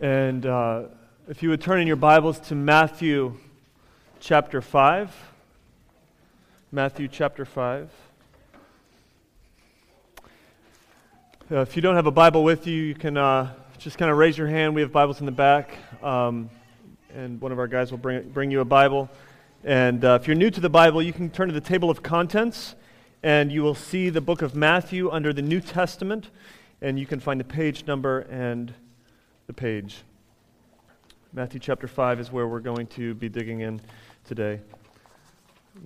And uh, if you would turn in your Bibles to Matthew chapter 5. Matthew chapter 5. Uh, if you don't have a Bible with you, you can uh, just kind of raise your hand. We have Bibles in the back, um, and one of our guys will bring, bring you a Bible. And uh, if you're new to the Bible, you can turn to the table of contents, and you will see the book of Matthew under the New Testament, and you can find the page number and the page. Matthew chapter 5 is where we're going to be digging in today.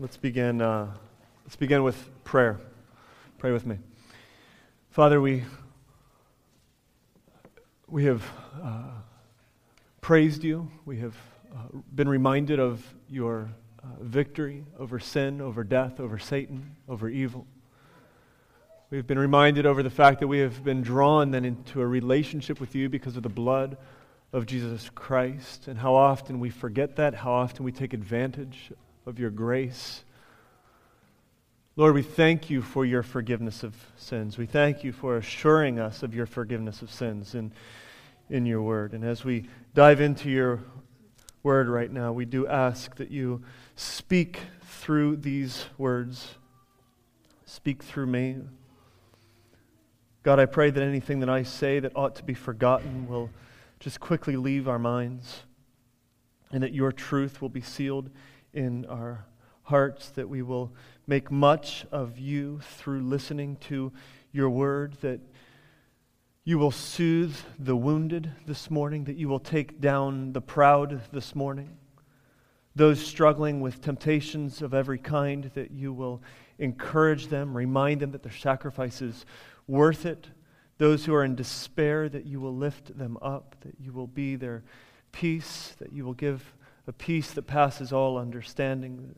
Let's begin, uh, let's begin with prayer. Pray with me. Father, we, we have uh, praised you. We have uh, been reminded of your uh, victory over sin, over death, over Satan, over evil. We've been reminded over the fact that we have been drawn then into a relationship with you because of the blood of Jesus Christ, and how often we forget that, how often we take advantage of your grace. Lord, we thank you for your forgiveness of sins. We thank you for assuring us of your forgiveness of sins in, in your word. And as we dive into your word right now, we do ask that you speak through these words, speak through me. God, I pray that anything that I say that ought to be forgotten will just quickly leave our minds, and that your truth will be sealed in our hearts, that we will make much of you through listening to your word, that you will soothe the wounded this morning, that you will take down the proud this morning, those struggling with temptations of every kind, that you will encourage them, remind them that their sacrifices worth it. Those who are in despair, that you will lift them up, that you will be their peace, that you will give a peace that passes all understanding,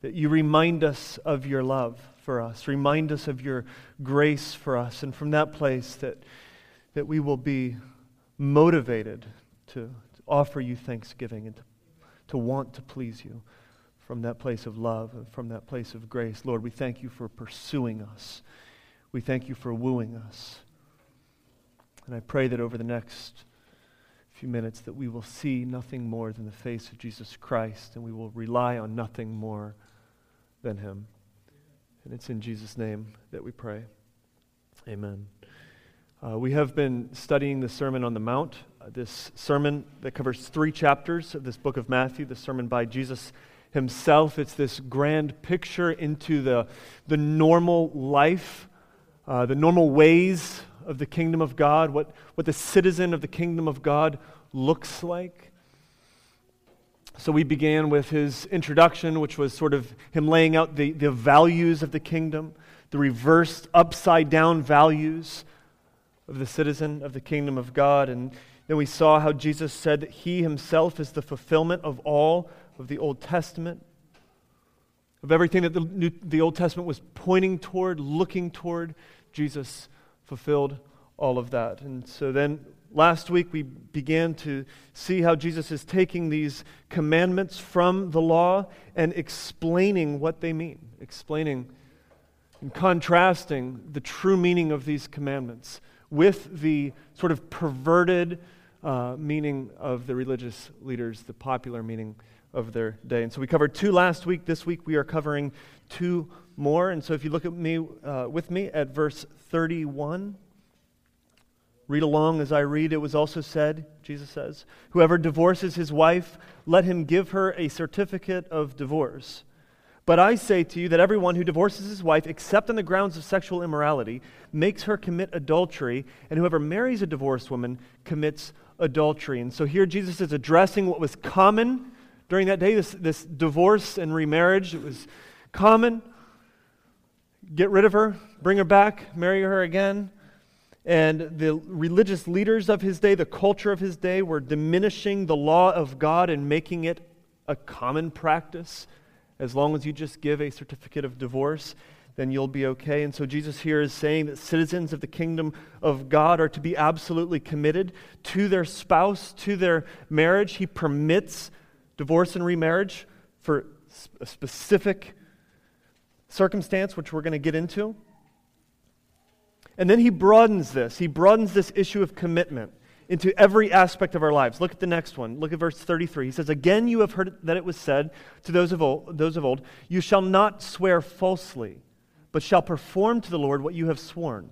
that you remind us of your love for us, remind us of your grace for us, and from that place that, that we will be motivated to, to offer you thanksgiving and to, to want to please you from that place of love from that place of grace. Lord, we thank you for pursuing us. We thank you for wooing us. And I pray that over the next few minutes that we will see nothing more than the face of Jesus Christ and we will rely on nothing more than him. And it's in Jesus' name that we pray. Amen. Uh, we have been studying the Sermon on the Mount, uh, this sermon that covers three chapters of this book of Matthew, the sermon by Jesus himself. It's this grand picture into the, the normal life uh, the normal ways of the kingdom of God, what, what the citizen of the kingdom of God looks like. So we began with his introduction, which was sort of him laying out the, the values of the kingdom, the reversed, upside down values of the citizen of the kingdom of God. And then we saw how Jesus said that he himself is the fulfillment of all of the Old Testament, of everything that the, New, the Old Testament was pointing toward, looking toward. Jesus fulfilled all of that. And so then last week we began to see how Jesus is taking these commandments from the law and explaining what they mean, explaining and contrasting the true meaning of these commandments with the sort of perverted uh, meaning of the religious leaders, the popular meaning of their day. And so we covered two last week. This week we are covering two more. And so if you look at me uh, with me at verse 31, read along as I read. It was also said, Jesus says, Whoever divorces his wife, let him give her a certificate of divorce. But I say to you that everyone who divorces his wife, except on the grounds of sexual immorality, makes her commit adultery, and whoever marries a divorced woman commits adultery. And so here Jesus is addressing what was common during that day this, this divorce and remarriage. It was common get rid of her, bring her back, marry her again. And the religious leaders of his day, the culture of his day, were diminishing the law of God and making it a common practice. As long as you just give a certificate of divorce, then you'll be okay. And so Jesus here is saying that citizens of the kingdom of God are to be absolutely committed to their spouse, to their marriage. He permits divorce and remarriage for a specific circumstance, which we're going to get into. And then he broadens this. He broadens this issue of commitment. into every aspect of our lives. Look at the next one. Look at verse 33. He says, Again, you have heard that it was said to those of old, those of old You shall not swear falsely, but shall perform to the Lord what you have sworn.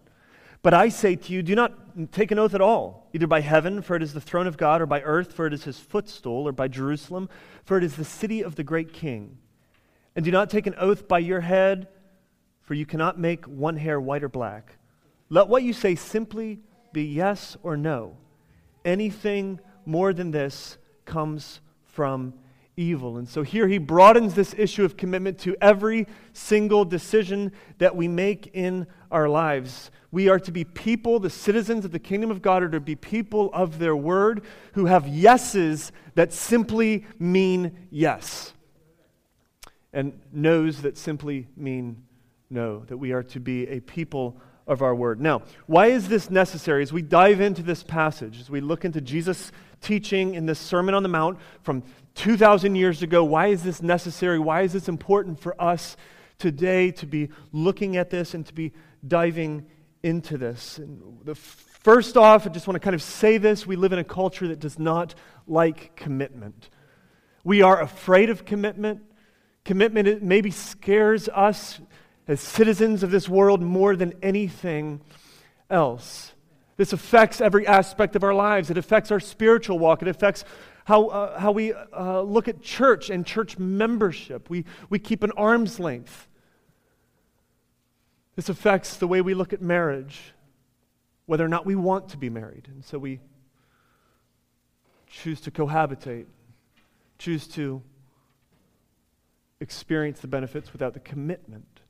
But I say to you, do not take an oath at all, either by heaven, for it is the throne of God, or by earth, for it is his footstool, or by Jerusalem, for it is the city of the great king. And do not take an oath by your head, for you cannot make one hair white or black. Let what you say simply be yes or no. Anything more than this comes from evil. And so here he broadens this issue of commitment to every single decision that we make in our lives. We are to be people, the citizens of the kingdom of God are to be people of their word who have yeses that simply mean yes, and no's that simply mean no, that we are to be a people of our word. Now, why is this necessary? As we dive into this passage, as we look into Jesus' teaching in this Sermon on the Mount from 2,000 years ago, why is this necessary? Why is this important for us today to be looking at this and to be diving into this? And the first off, I just want to kind of say this we live in a culture that does not like commitment. We are afraid of commitment. Commitment maybe scares us as citizens of this world more than anything else. This affects every aspect of our lives. It affects our spiritual walk. It affects how, uh, how we uh, look at church and church membership. We, we keep an arm's length. This affects the way we look at marriage, whether or not we want to be married. And so we choose to cohabitate, choose to experience the benefits without the commitment.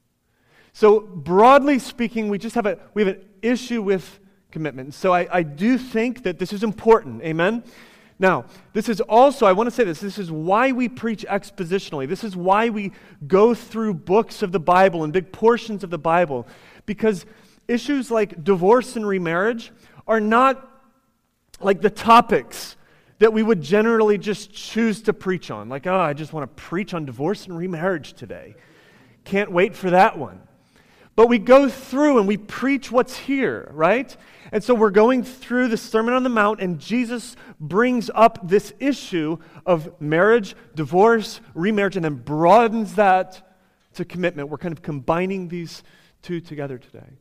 So, broadly speaking, we just have, a, we have an issue with commitment. So, I, I do think that this is important. Amen? Now, this is also, I want to say this, this is why we preach expositionally. This is why we go through books of the Bible and big portions of the Bible. Because issues like divorce and remarriage are not like the topics that we would generally just choose to preach on. Like, oh, I just want to preach on divorce and remarriage today. Can't wait for that one. But we go through and we preach what's here, right? And so we're going through the Sermon on the Mount, and Jesus brings up this issue of marriage, divorce, remarriage, and then broadens that to commitment. We're kind of combining these two together today.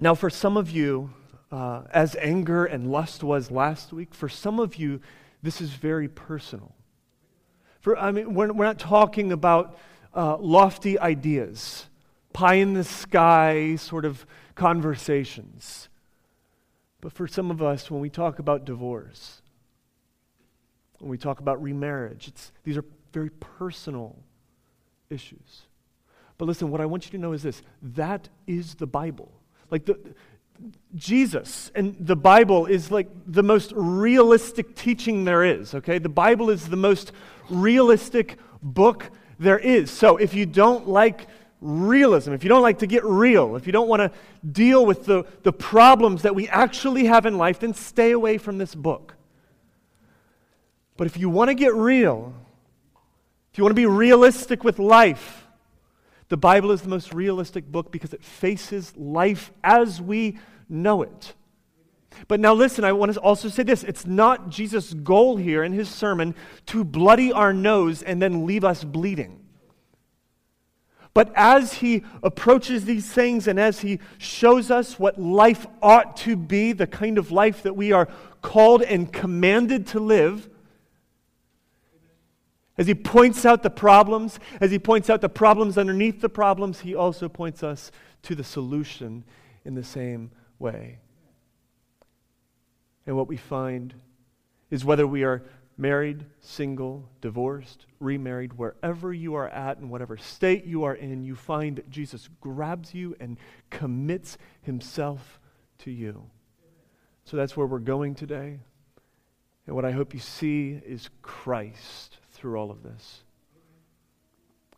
Now, for some of you, uh, as anger and lust was last week, for some of you, this is very personal. For, I mean, we're, we're not talking about uh, lofty ideas, pie in the sky sort of conversations. But for some of us, when we talk about divorce, when we talk about remarriage, these are very personal issues. But listen, what I want you to know is this that is the Bible. Like the, Jesus and the Bible is like the most realistic teaching there is, okay? The Bible is the most realistic book there is. So if you don't like realism, if you don't like to get real, if you don't want to deal with the, the problems that we actually have in life, then stay away from this book. But if you want to get real, if you want to be realistic with life, the Bible is the most realistic book because it faces life as we know it. But now, listen, I want to also say this. It's not Jesus' goal here in his sermon to bloody our nose and then leave us bleeding. But as he approaches these things and as he shows us what life ought to be, the kind of life that we are called and commanded to live, as he points out the problems, as he points out the problems underneath the problems, he also points us to the solution in the same way. And what we find is whether we are married, single, divorced, remarried, wherever you are at, and whatever state you are in, you find that Jesus grabs you and commits himself to you. So that's where we're going today. And what I hope you see is Christ through all of this.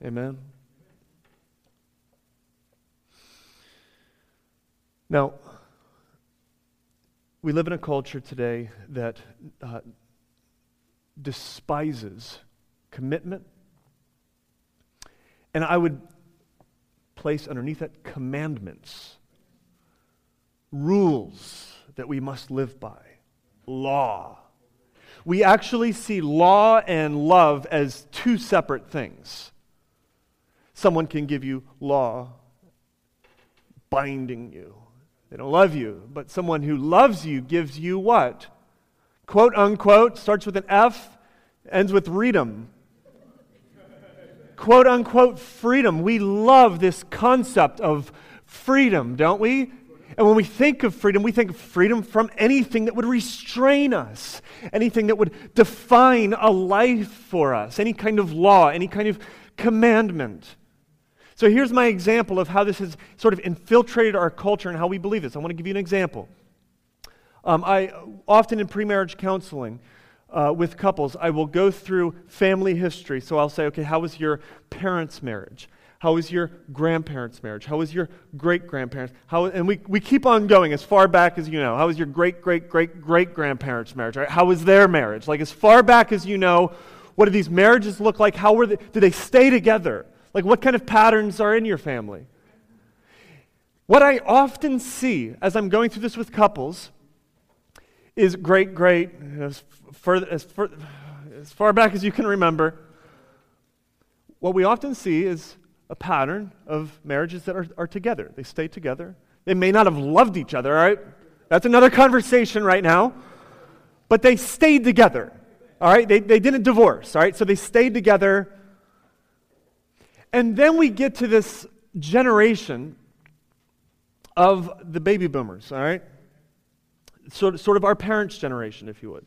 Amen. Now, we live in a culture today that uh, despises commitment. And I would place underneath that commandments. rules that we must live by, law. We actually see law and love as two separate things. Someone can give you law binding you. They don't love you. But someone who loves you gives you what? Quote unquote, starts with an F, ends with freedom. Quote unquote freedom. We love this concept of freedom, don't we? And when we think of freedom, we think of freedom from anything that would restrain us, anything that would define a life for us, any kind of law, any kind of commandment. So here's my example of how this has sort of infiltrated our culture and how we believe this. I want to give you an example. Um, I often in pre-marriage counseling uh, with couples, I will go through family history. So I'll say, okay, how was your parents' marriage? How was your grandparents' marriage? How was your great grandparents? How, and we, we keep on going as far back as you know. How was your great great great great grandparents' marriage? Right? How was their marriage? Like as far back as you know, what do these marriages look like? How were they? Did they stay together? Like, what kind of patterns are in your family? What I often see as I'm going through this with couples is great, great, as, as, far, as far back as you can remember. What we often see is a pattern of marriages that are, are together. They stay together. They may not have loved each other, all right? That's another conversation right now. But they stayed together, all right? They, they didn't divorce, all right? So they stayed together and then we get to this generation of the baby boomers, all right? Sort of, sort of our parents' generation, if you would.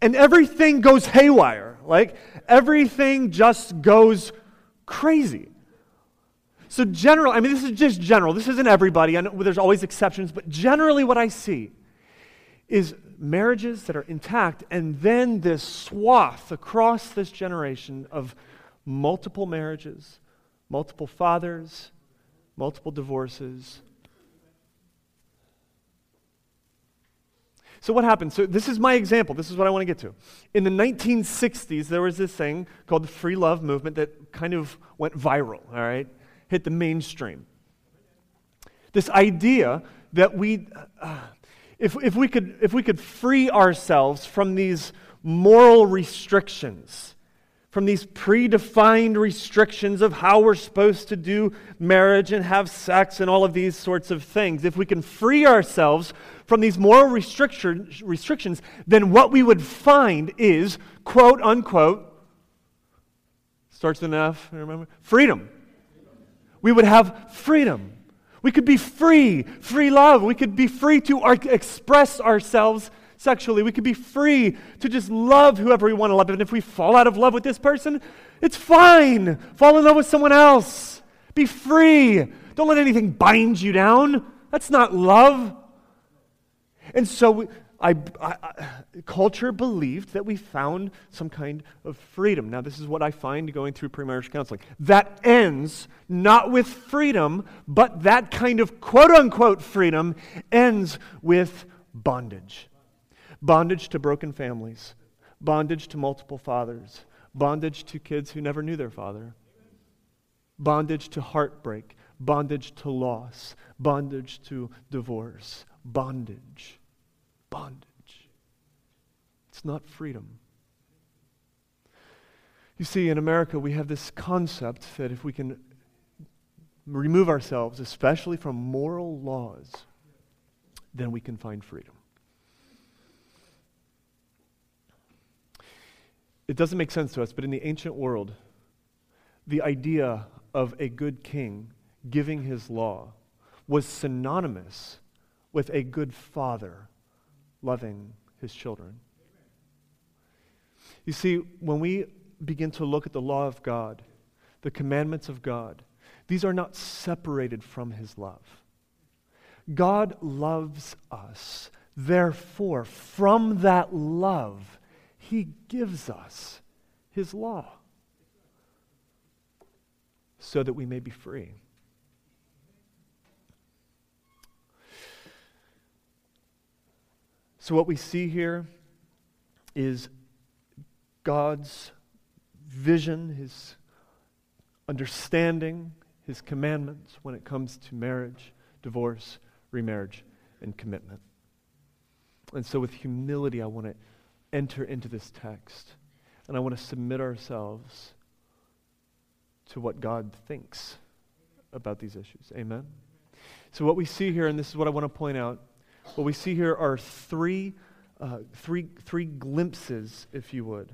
And everything goes haywire. Like, everything just goes crazy. So, general, I mean, this is just general. This isn't everybody. I know there's always exceptions, but generally, what I see is marriages that are intact, and then this swath across this generation of multiple marriages, multiple fathers, multiple divorces. So, what happened? So, this is my example. This is what I want to get to. In the 1960s, there was this thing called the free love movement that kind of went viral, all right? Hit the mainstream. This idea that we, uh, if, if, we could, if we could free ourselves from these moral restrictions, from these predefined restrictions of how we're supposed to do marriage and have sex and all of these sorts of things. If we can free ourselves from these moral restriction, restrictions, then what we would find is, quote unquote, starts with an F, remember? Freedom. We would have freedom. We could be free, free love. We could be free to express ourselves sexually. We could be free to just love whoever we want to love. And if we fall out of love with this person, it's fine. Fall in love with someone else. Be free. Don't let anything bind you down. That's not love. And so I, I, I, culture believed that we found some kind of freedom. Now, this is what I find going through premarriage counseling. That ends not with freedom, but that kind of quote unquote freedom ends with bondage bondage to broken families, bondage to multiple fathers, bondage to kids who never knew their father, bondage to heartbreak, bondage to loss, bondage to divorce, bondage, bondage. It's not freedom. You see, in America, we have this concept that if we can remove ourselves, especially from moral laws, then we can find freedom. It doesn't make sense to us, but in the ancient world, the idea of a good king giving his law was synonymous with a good father loving his children. You see, when we begin to look at the law of God, the commandments of God, these are not separated from his love. God loves us. Therefore, from that love, he gives us His law so that we may be free. So, what we see here is God's vision, His understanding, His commandments when it comes to marriage, divorce, remarriage, and commitment. And so, with humility, I want to enter into this text and I want to submit ourselves to what God thinks about these issues. Amen? So, what we see here, and this is what I want to point out, what we see here are three, uh, three, three glimpses, if you would,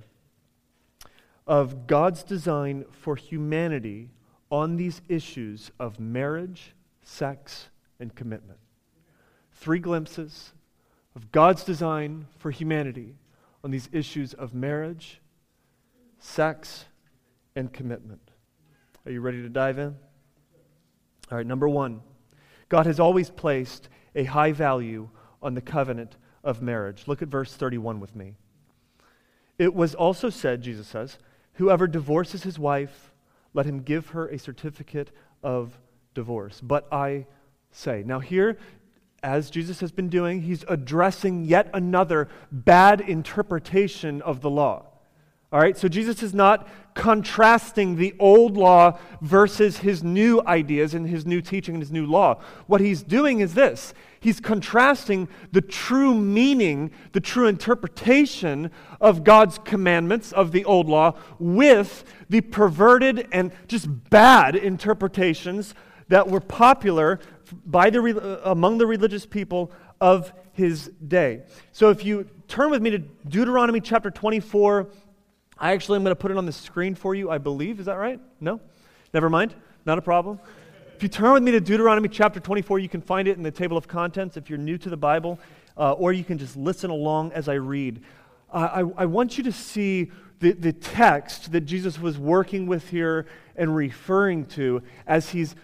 of God's design for humanity on these issues of marriage, sex, and commitment. Three glimpses of God's design for humanity on these issues of marriage, sex, and commitment. Are you ready to dive in? All right, number one God has always placed a high value on the covenant of marriage. Look at verse 31 with me. It was also said, Jesus says, whoever divorces his wife, let him give her a certificate of divorce. But I say. Now, here, as Jesus has been doing, he's addressing yet another bad interpretation of the law. All right, so Jesus is not contrasting the old law versus his new ideas and his new teaching and his new law. What he's doing is this he's contrasting the true meaning, the true interpretation of God's commandments of the old law with the perverted and just bad interpretations that were popular by the, among the religious people of his day. So if you turn with me to Deuteronomy chapter 24, I actually am going to put it on the screen for you, I believe. Is that right? No? Never mind. Not a problem. If you turn with me to Deuteronomy chapter 24, you can find it in the table of contents if you're new to the Bible, uh, or you can just listen along as I read. Uh, I, I want you to see the, the text that Jesus was working with here and referring to as he's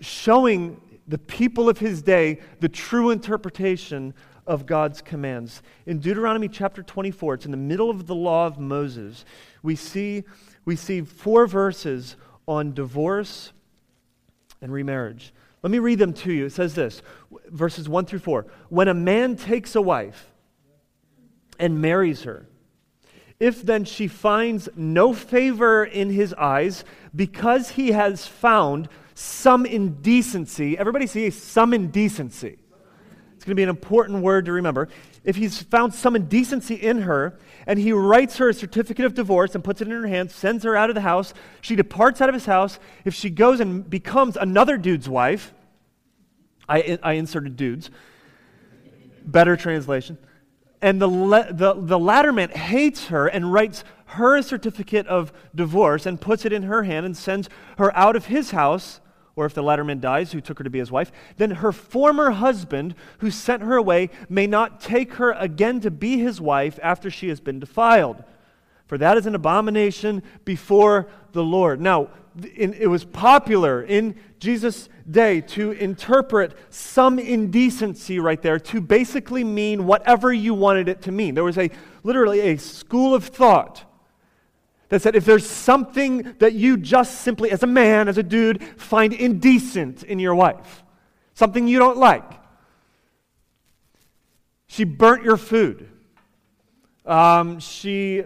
showing the people of his day the true interpretation of God's commands. In Deuteronomy chapter 24, it's in the middle of the law of Moses, we see, we see four verses on divorce and remarriage. Let me read them to you. It says this verses 1 through 4. When a man takes a wife and marries her, if then she finds no favor in his eyes because he has found some indecency, everybody see some indecency. It's going to be an important word to remember. If he's found some indecency in her, and he writes her a certificate of divorce and puts it in her hand, sends her out of the house, she departs out of his house. If she goes and becomes another dude's wife, I, I inserted dudes, better translation. And the, the, the latter man hates her and writes her a certificate of divorce and puts it in her hand and sends her out of his house or if the latter man dies, who took her to be his wife, then her former husband, who sent her away, may not take her again to be his wife after she has been defiled. For that is an abomination before the Lord. Now, in, it was popular in Jesus' day to interpret some indecency right there to basically mean whatever you wanted it to mean. There was a literally a school of thought that said if there's something that you just simply, as a man, as a dude, find indecent in your wife, something you don't like, she burnt your food, um, she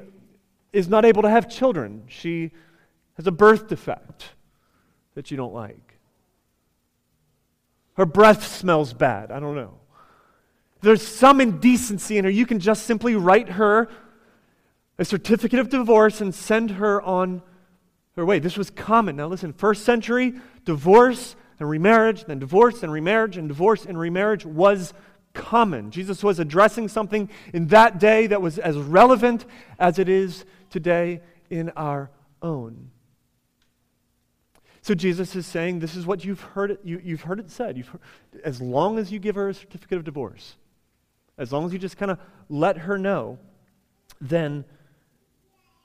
is not able to have children, she has a birth defect that you don't like, her breath smells bad, I don't know. There's some indecency in her. You can just simply write her a certificate of divorce and send her on her way. This was common. Now, listen, first century, divorce and remarriage, then divorce and remarriage, and divorce and remarriage was common. Jesus was addressing something in that day that was as relevant as it is today in our own. So Jesus is saying, this is what you've heard it, you, have heard it said. Heard, as long as you give her a certificate of divorce, as long as you just kind of let her know, then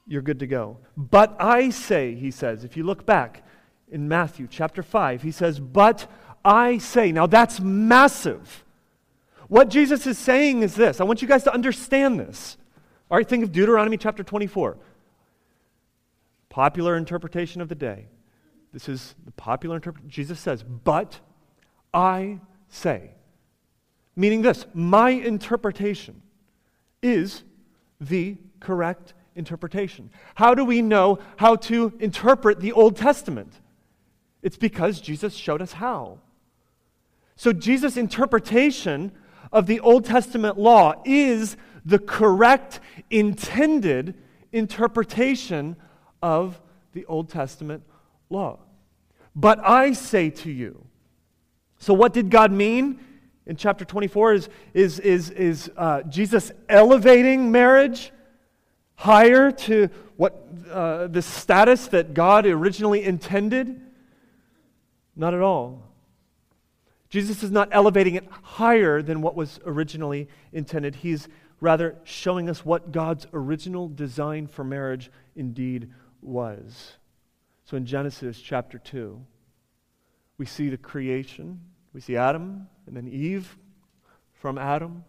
you're good to go. But I say, he says, if you look back in Matthew chapter 5, he says, But I say. Now that's massive. What Jesus is saying is this. I want you guys to understand this. All right, think of Deuteronomy chapter 24. Popular interpretation of the day. This is the popular interpretation. Jesus says, But I say. Meaning this, my interpretation is the correct interpretation. How do we know how to interpret the Old Testament? It's because Jesus showed us how. So, Jesus' interpretation of the Old Testament law is the correct, intended interpretation of the Old Testament law. But I say to you, so what did God mean in chapter 24? Is, is, is, is uh, Jesus elevating marriage higher to what uh, the status that God originally intended? Not at all. Jesus is not elevating it higher than what was originally intended. He's rather showing us what God's original design for marriage indeed was. So in Genesis chapter 2, we see the creation. We see Adam and then Eve from Adam.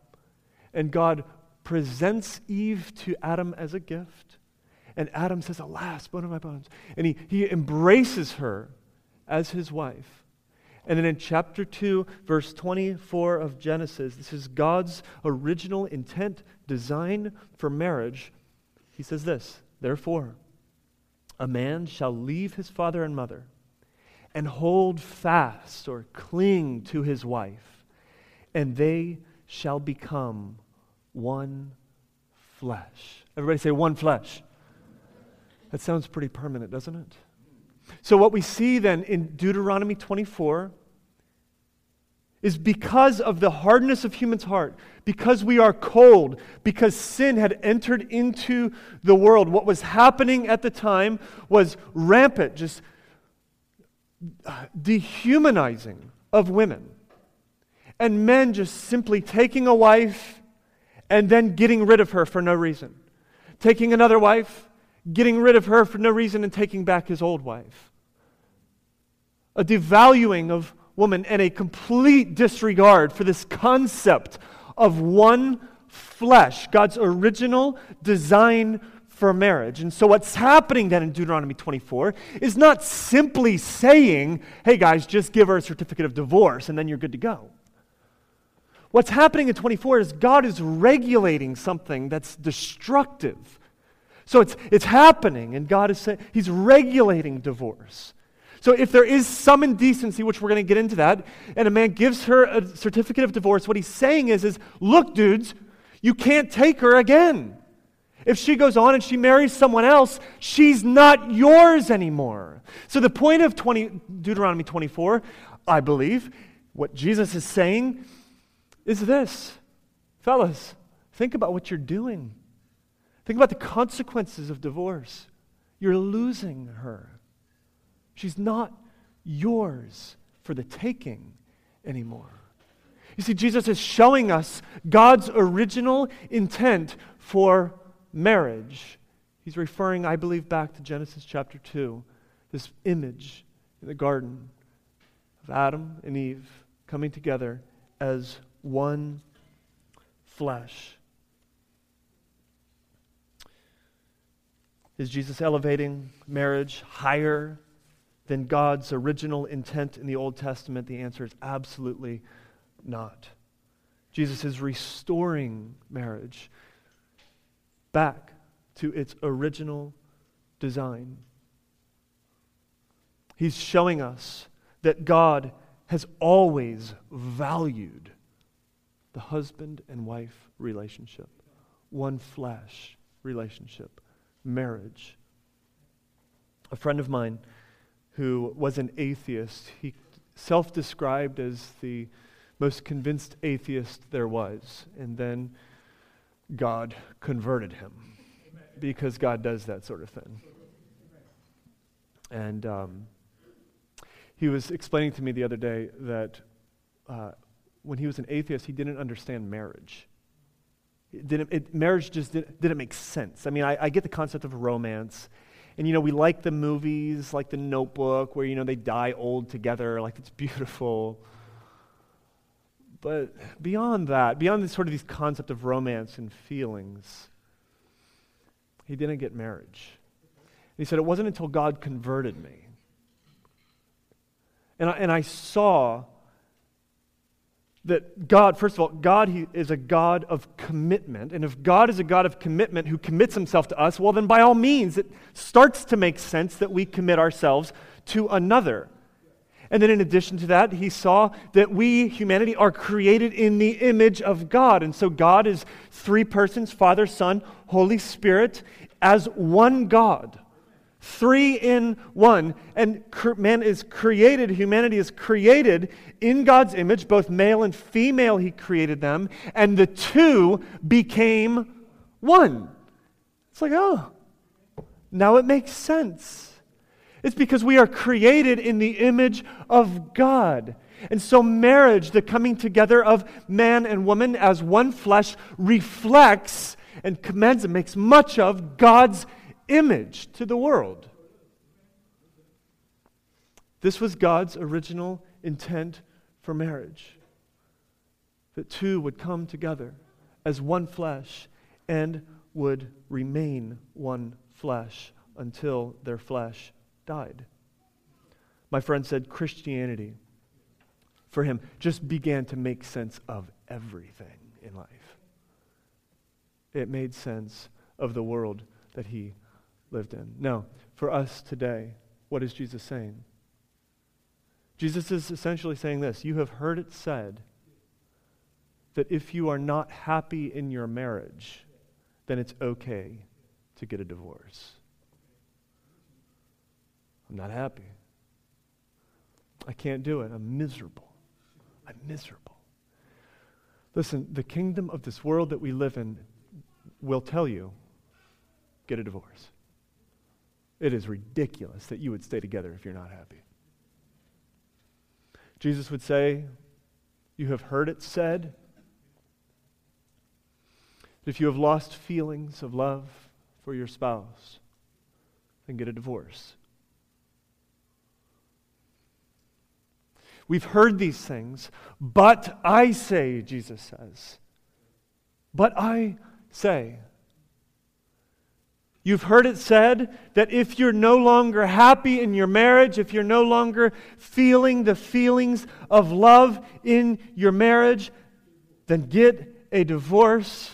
And God presents Eve to Adam as a gift. And Adam says, Alas, bone of my bones. And he, he embraces her as his wife. And then in chapter 2, verse 24 of Genesis, this is God's original intent, design for marriage. He says this Therefore, a man shall leave his father and mother and hold fast or cling to his wife, and they shall become one flesh. Everybody say one flesh. That sounds pretty permanent, doesn't it? So, what we see then in Deuteronomy 24 is because of the hardness of human's heart, because we are cold, because sin had entered into the world. What was happening at the time was rampant, just uh, dehumanizing of women. And men just simply taking a wife and then getting rid of her for no reason. Taking another wife, getting rid of her for no reason, and taking back his old wife. A devaluing of woman and a complete disregard for this concept of one flesh, God's original design for marriage. And so, what's happening then in Deuteronomy 24 is not simply saying, hey guys, just give her a certificate of divorce and then you're good to go. What's happening in 24 is God is regulating something that's destructive. So it's, it's happening, and God is saying He's regulating divorce. So if there is some indecency, which we're going to get into that, and a man gives her a certificate of divorce, what he's saying is, is look, dudes, you can't take her again. If she goes on and she marries someone else, she's not yours anymore. So the point of 20, Deuteronomy 24, I believe, what Jesus is saying is this. Fellas, think about what you're doing. Think about the consequences of divorce. You're losing her. She's not yours for the taking anymore. You see, Jesus is showing us God's original intent for marriage. He's referring, I believe, back to Genesis chapter 2, this image in the garden of Adam and Eve coming together as one flesh. Is Jesus elevating marriage higher than God's original intent in the Old Testament? The answer is absolutely not. Jesus is restoring marriage back to its original design. He's showing us that God has always valued the husband and wife relationship, one flesh relationship, marriage. A friend of mine who was an atheist. He self described as the most convinced atheist there was. And then God converted him because God does that sort of thing. And um, he was explaining to me the other day that uh, when he was an atheist, he didn't understand marriage. It didn't, it, marriage just didn't, didn't make sense. I mean, I, I get the concept of romance and, you know, we like the movies like The Notebook where, you know, they die old together. Like, it's beautiful. But beyond that, beyond this sort of these concept of romance and feelings, he didn't get marriage. And he said, it wasn't until God converted me. And I, and I saw that God, first of all, God he is a God of commitment. And if God is a God of commitment who commits himself to us, well, then by all means, it starts to make sense that we commit ourselves to another. And then, in addition to that, he saw that we, humanity, are created in the image of God. And so, God is three persons Father, Son, Holy Spirit, as one God. Three in one. And man is created, humanity is created in God's image, both male and female, he created them. And the two became one. It's like, oh, now it makes sense. It's because we are created in the image of God. And so, marriage, the coming together of man and woman as one flesh, reflects and commends and makes much of God's image to the world. This was God's original intent for marriage that two would come together as one flesh and would remain one flesh until their flesh died. My friend said Christianity, for him, just began to make sense of everything in life. It made sense of the world that he lived in. Now, for us today, what is Jesus saying? Jesus is essentially saying this You have heard it said that if you are not happy in your marriage, then it's okay to get a divorce. I'm not happy. I can't do it. I'm miserable. I'm miserable. Listen, the kingdom of this world that we live in will tell you get a divorce. It is ridiculous that you would stay together if you're not happy. Jesus would say, You have heard it said that if you have lost feelings of love for your spouse, then get a divorce. We've heard these things, but I say, Jesus says, but I say. You've heard it said that if you're no longer happy in your marriage, if you're no longer feeling the feelings of love in your marriage, then get a divorce.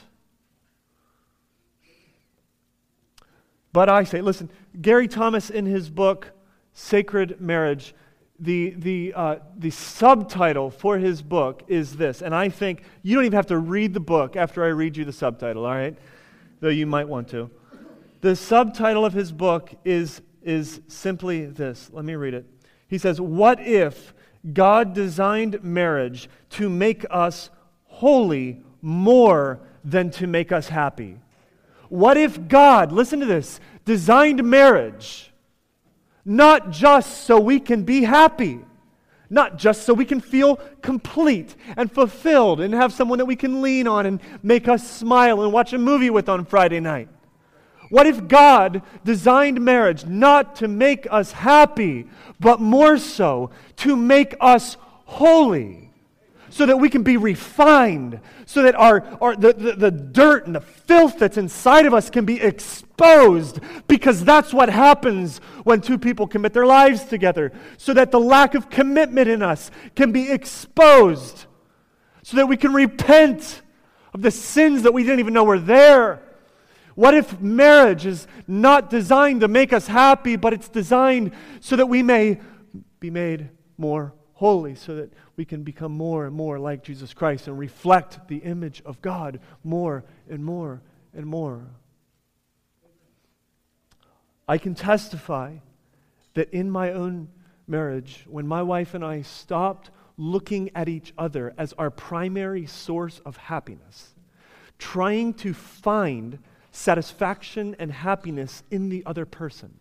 But I say, listen, Gary Thomas in his book, Sacred Marriage, the, the, uh, the subtitle for his book is this. And I think you don't even have to read the book after I read you the subtitle, all right? Though you might want to. The subtitle of his book is, is simply this. Let me read it. He says, What if God designed marriage to make us holy more than to make us happy? What if God, listen to this, designed marriage? Not just so we can be happy, not just so we can feel complete and fulfilled and have someone that we can lean on and make us smile and watch a movie with on Friday night. What if God designed marriage not to make us happy, but more so to make us holy? so that we can be refined, so that our, our the, the, the dirt and the filth that's inside of us can be exposed, because that's what happens when two people commit their lives together, so that the lack of commitment in us can be exposed, so that we can repent of the sins that we didn't even know were there. What if marriage is not designed to make us happy, but it's designed so that we may be made more holy, so that we can become more and more like Jesus Christ and reflect the image of God more and more and more. I can testify that in my own marriage, when my wife and I stopped looking at each other as our primary source of happiness, trying to find satisfaction and happiness in the other person,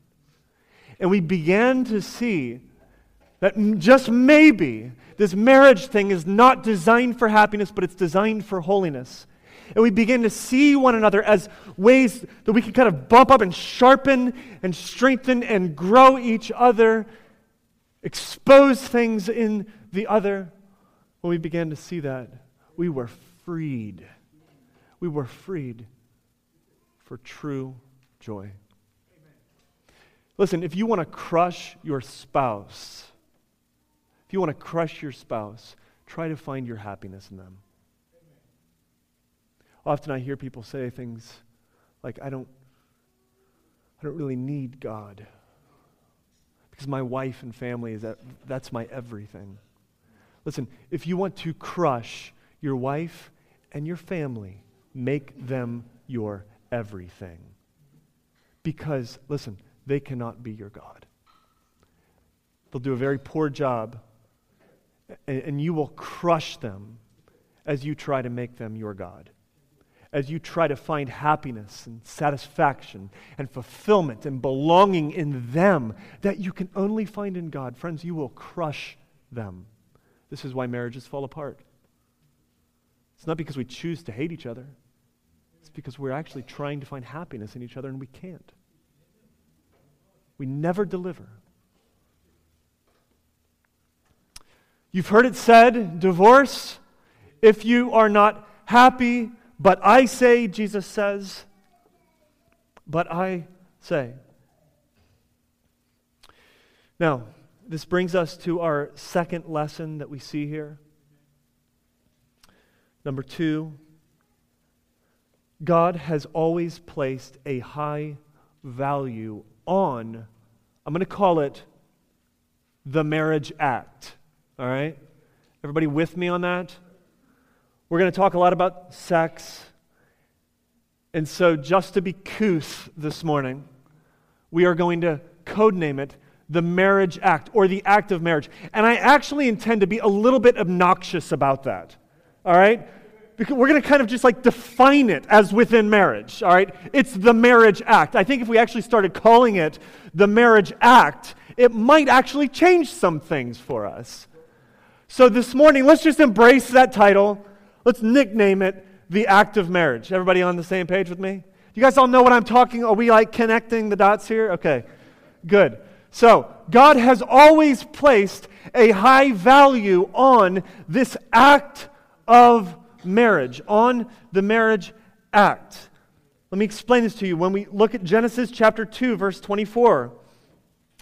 and we began to see that just maybe this marriage thing is not designed for happiness, but it's designed for holiness. And we begin to see one another as ways that we can kind of bump up and sharpen and strengthen and grow each other, expose things in the other. When we began to see that, we were freed. We were freed for true joy. Listen, if you want to crush your spouse, if you want to crush your spouse, try to find your happiness in them. Often I hear people say things like, I don't, I don't really need God because my wife and family is that, that's my everything. Listen, if you want to crush your wife and your family, make them your everything. Because, listen, they cannot be your God. They'll do a very poor job, and, and you will crush them as you try to make them your God. As you try to find happiness and satisfaction and fulfillment and belonging in them that you can only find in God, friends, you will crush them. This is why marriages fall apart. It's not because we choose to hate each other, because we're actually trying to find happiness in each other and we can't. We never deliver. You've heard it said divorce, if you are not happy, but I say, Jesus says, but I say. Now, this brings us to our second lesson that we see here. Number two, God has always placed a high value on, I'm going to call it the marriage act. All right? Everybody with me on that? We're going to talk a lot about sex. And so, just to be couth this morning, we are going to codename it the marriage act or the act of marriage. And I actually intend to be a little bit obnoxious about that. All right? We're going to kind of just like define it as within marriage. All right? It's the marriage act. I think if we actually started calling it the marriage act, it might actually change some things for us. So this morning, let's just embrace that title. Let's nickname it the act of marriage. Everybody on the same page with me? You guys all know what I'm talking? Are we like connecting the dots here? Okay, good. So, God has always placed a high value on this act of marriage, on the marriage act. Let me explain this to you. When we look at Genesis chapter 2, verse 24,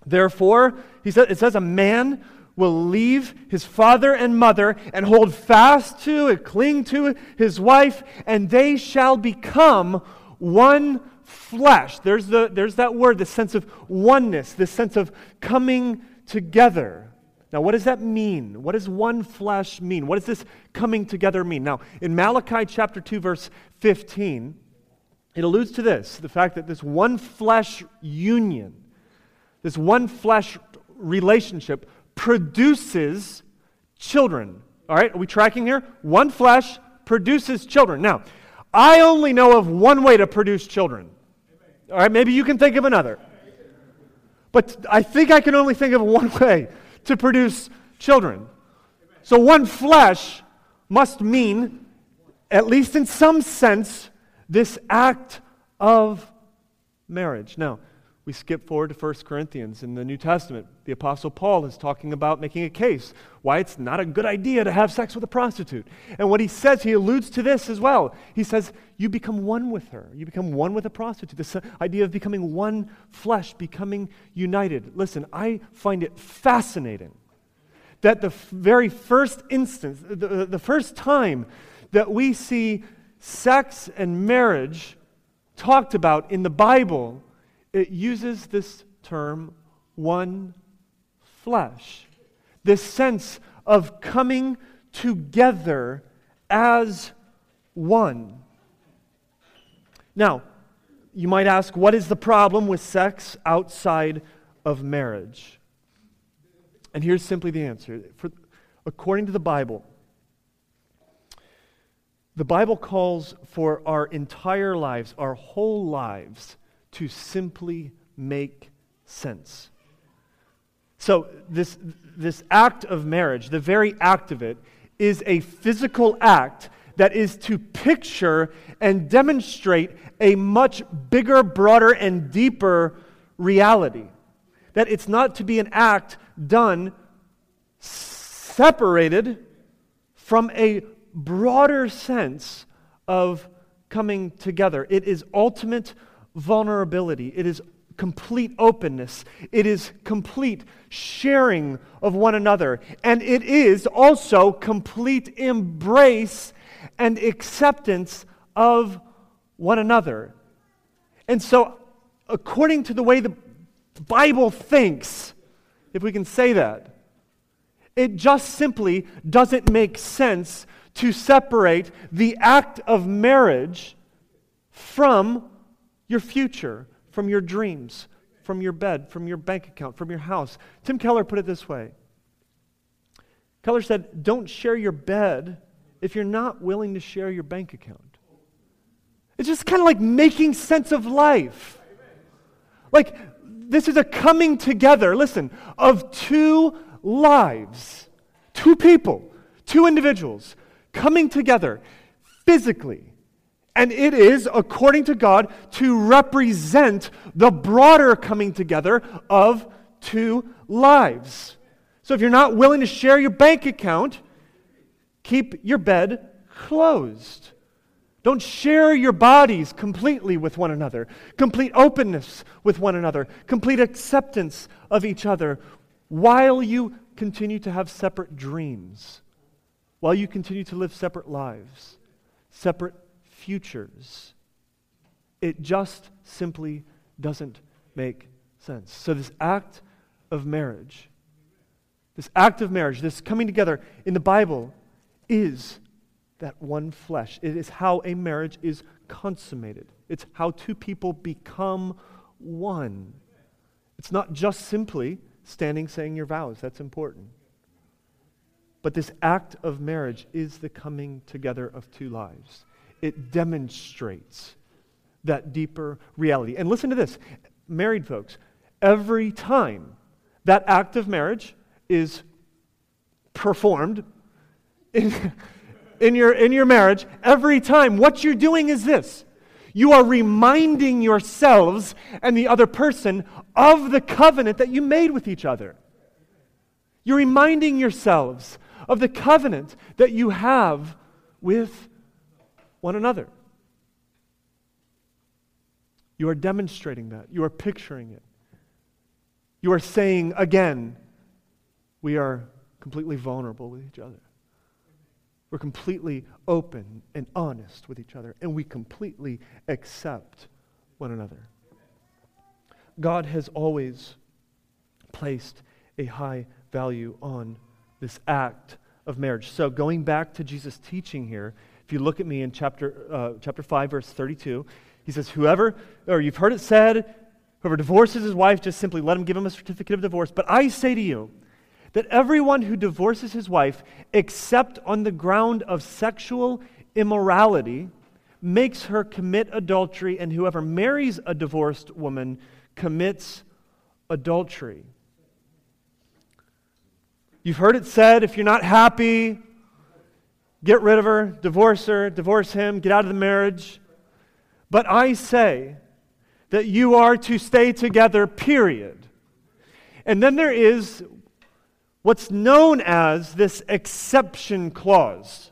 therefore, he said, it says, a man will leave his father and mother and hold fast to and cling to his wife, and they shall become one flesh. There's, the, there's that word, the sense of oneness, the sense of coming together. Now, what does that mean? What does one flesh mean? What does this coming together mean? Now, in Malachi chapter 2, verse 15, it alludes to this the fact that this one flesh union, this one flesh relationship, produces children. All right, are we tracking here? One flesh produces children. Now, I only know of one way to produce children. All right, maybe you can think of another. But I think I can only think of one way to produce children. So one flesh must mean, at least in some sense, this act of marriage. Now, we skip forward to 1 Corinthians in the New Testament. The Apostle Paul is talking about making a case why it's not a good idea to have sex with a prostitute. And what he says, he alludes to this as well. He says, You become one with her. You become one with a prostitute. This idea of becoming one flesh, becoming united. Listen, I find it fascinating that the very first instance, the, the first time that we see sex and marriage talked about in the Bible it uses this term, one flesh. This sense of coming together as one. Now, you might ask, what is the problem with sex outside of marriage? And here's simply the answer. For, according to the Bible, the Bible calls for our entire lives, our whole lives, to simply make sense. So, this, this act of marriage, the very act of it, is a physical act that is to picture and demonstrate a much bigger, broader, and deeper reality. That it's not to be an act done separated from a broader sense of coming together. It is ultimate vulnerability, it is complete openness, it is complete sharing of one another, and it is also complete embrace and acceptance of one another. And so, according to the way the Bible thinks, if we can say that. It just simply doesn't make sense to separate the act of marriage from your future, from your dreams, from your bed, from your bank account, from your house. Tim Keller put it this way Keller said, Don't share your bed if you're not willing to share your bank account. It's just kind of like making sense of life. Like, this is a coming together, listen, of two lives, two people, two individuals coming together physically. And it is, according to God, to represent the broader coming together of two lives. So if you're not willing to share your bank account, keep your bed closed. Don't share your bodies completely with one another. Complete openness with one another. Complete acceptance of each other while you continue to have separate dreams. While you continue to live separate lives, separate futures. It just simply doesn't make sense. So, this act of marriage, this act of marriage, this coming together in the Bible is that one flesh. It is how a marriage is consummated, it's how two people become one. It's not just simply standing saying your vows, that's important. But this act of marriage is the coming together of two lives. It demonstrates that deeper reality. And listen to this married folks, every time that act of marriage is performed, in, in your, in your marriage, every time, what you're doing is this you are reminding yourselves and the other person of the covenant that you made with each other. You're reminding yourselves of the covenant that you have with one another. You are demonstrating that. You are picturing it. You are saying again, we are completely vulnerable with each other. We're completely open and honest with each other, and we completely accept one another. God has always placed a high value on this act of marriage. So, going back to Jesus' teaching here, if you look at me in chapter, uh, chapter 5, verse 32, he says, Whoever, or you've heard it said, whoever divorces his wife, just simply let him give him a certificate of divorce. But I say to you, that everyone who divorces his wife, except on the ground of sexual immorality, makes her commit adultery, and whoever marries a divorced woman commits adultery. You've heard it said if you're not happy, get rid of her, divorce her, divorce him, get out of the marriage. But I say that you are to stay together, period. And then there is what's known as this exception clause.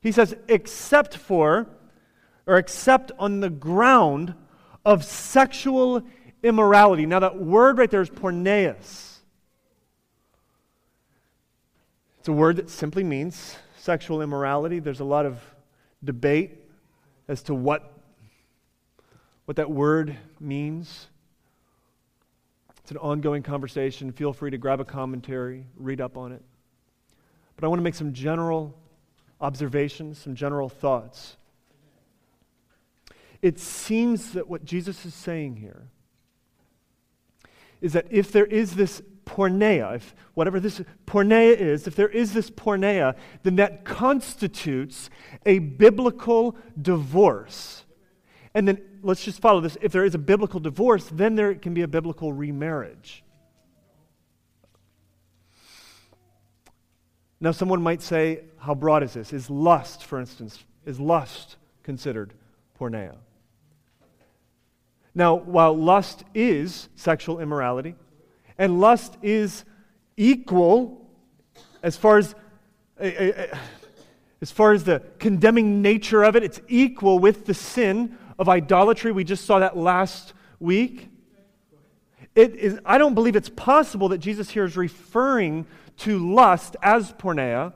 He says, except for, or except on the ground of sexual immorality. Now, that word right there is porneia. It's a word that simply means sexual immorality. There's a lot of debate as to what, what that word means. It's an ongoing conversation. Feel free to grab a commentary, read up on it. But I want to make some general observations, some general thoughts. It seems that what Jesus is saying here is that if there is this porneia, if whatever this porneia is, if there is this porneia, then that constitutes a biblical divorce. And then let's just follow this. If there is a biblical divorce, then there can be a biblical remarriage. Now, someone might say, how broad is this? Is lust, for instance, is lust considered porneia? Now, while lust is sexual immorality, and lust is equal as far as eh, eh, eh, as far as the condemning nature of it, it's equal with the sin of idolatry. We just saw that last week. It is, I don't believe it's possible that Jesus here is referring to lust as porneia.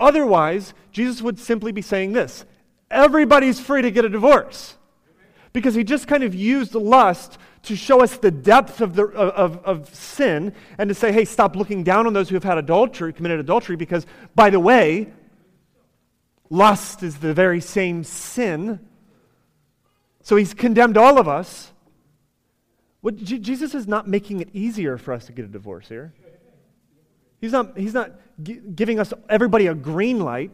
Otherwise, Jesus would simply be saying this everybody's free to get a divorce. Because he just kind of used lust to show us the depth of, the, of, of sin and to say, hey, stop looking down on those who have had adultery, committed adultery, because, by the way, lust is the very same sin. So he's condemned all of us. What, Jesus is not making it easier for us to get a divorce here. He's not, he's not gi- giving us, everybody, a green light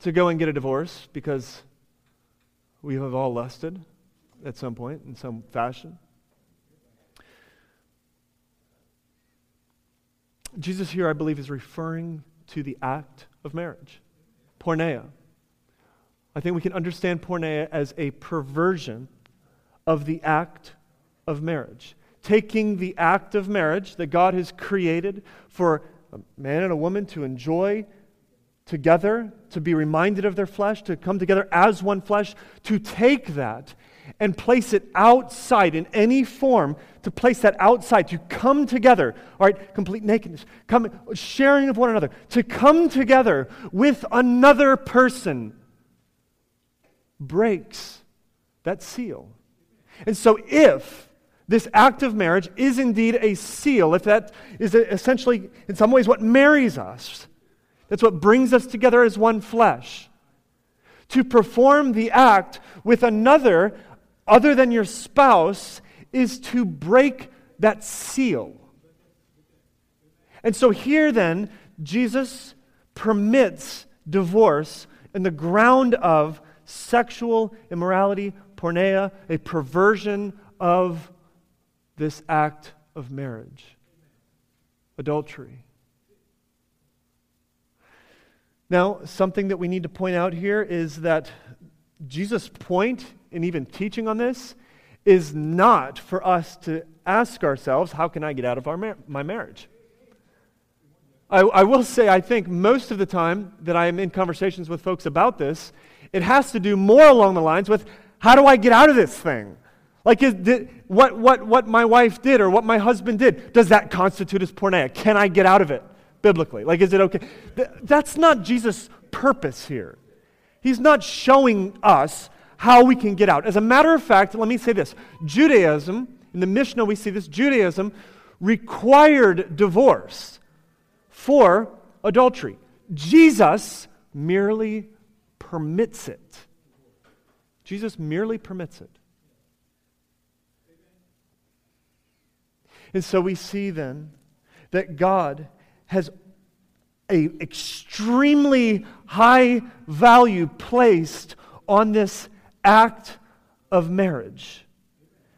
to go and get a divorce because we have all lusted at some point in some fashion. Jesus here, I believe, is referring to the act of marriage, porneia. I think we can understand porneia as a perversion of the act of marriage. Taking the act of marriage that God has created for a man and a woman to enjoy together, to be reminded of their flesh, to come together as one flesh, to take that and place it outside in any form, to place that outside, to come together, all right, complete nakedness, come, sharing of one another, to come together with another person breaks that seal. And so if this act of marriage is indeed a seal, if that is essentially, in some ways, what marries us, that's what brings us together as one flesh. To perform the act with another other than your spouse is to break that seal. And so here then, Jesus permits divorce in the ground of sexual immorality, porneia, a perversion of this act of marriage, adultery. Now, something that we need to point out here is that Jesus' point in even teaching on this is not for us to ask ourselves, how can I get out of mar- my marriage? I, I will say, I think most of the time that I am in conversations with folks about this, it has to do more along the lines with, how do I get out of this thing? Like, is, did, what, what, what my wife did or what my husband did, does that constitute as porneia? Can I get out of it? Biblically? Like, is it okay? That's not Jesus' purpose here. He's not showing us how we can get out. As a matter of fact, let me say this Judaism, in the Mishnah we see this, Judaism required divorce for adultery. Jesus merely permits it. Jesus merely permits it. And so we see then that God has a extremely high value placed on this act of marriage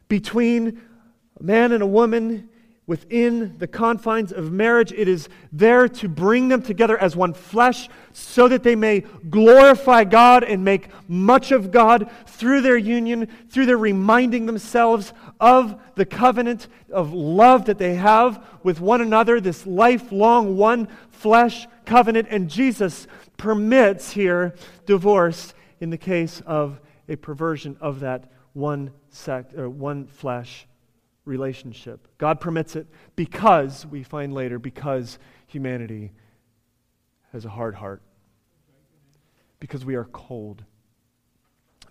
between a man and a woman within the confines of marriage. It is there to bring them together as one flesh so that they may glorify God and make much of God through their union, through their reminding themselves of the covenant of love that they have with one another, this lifelong one flesh covenant. And Jesus permits here divorce in the case of a perversion of that one sect or one flesh relationship. God permits it because, we find later, because humanity has a hard heart, because we are cold,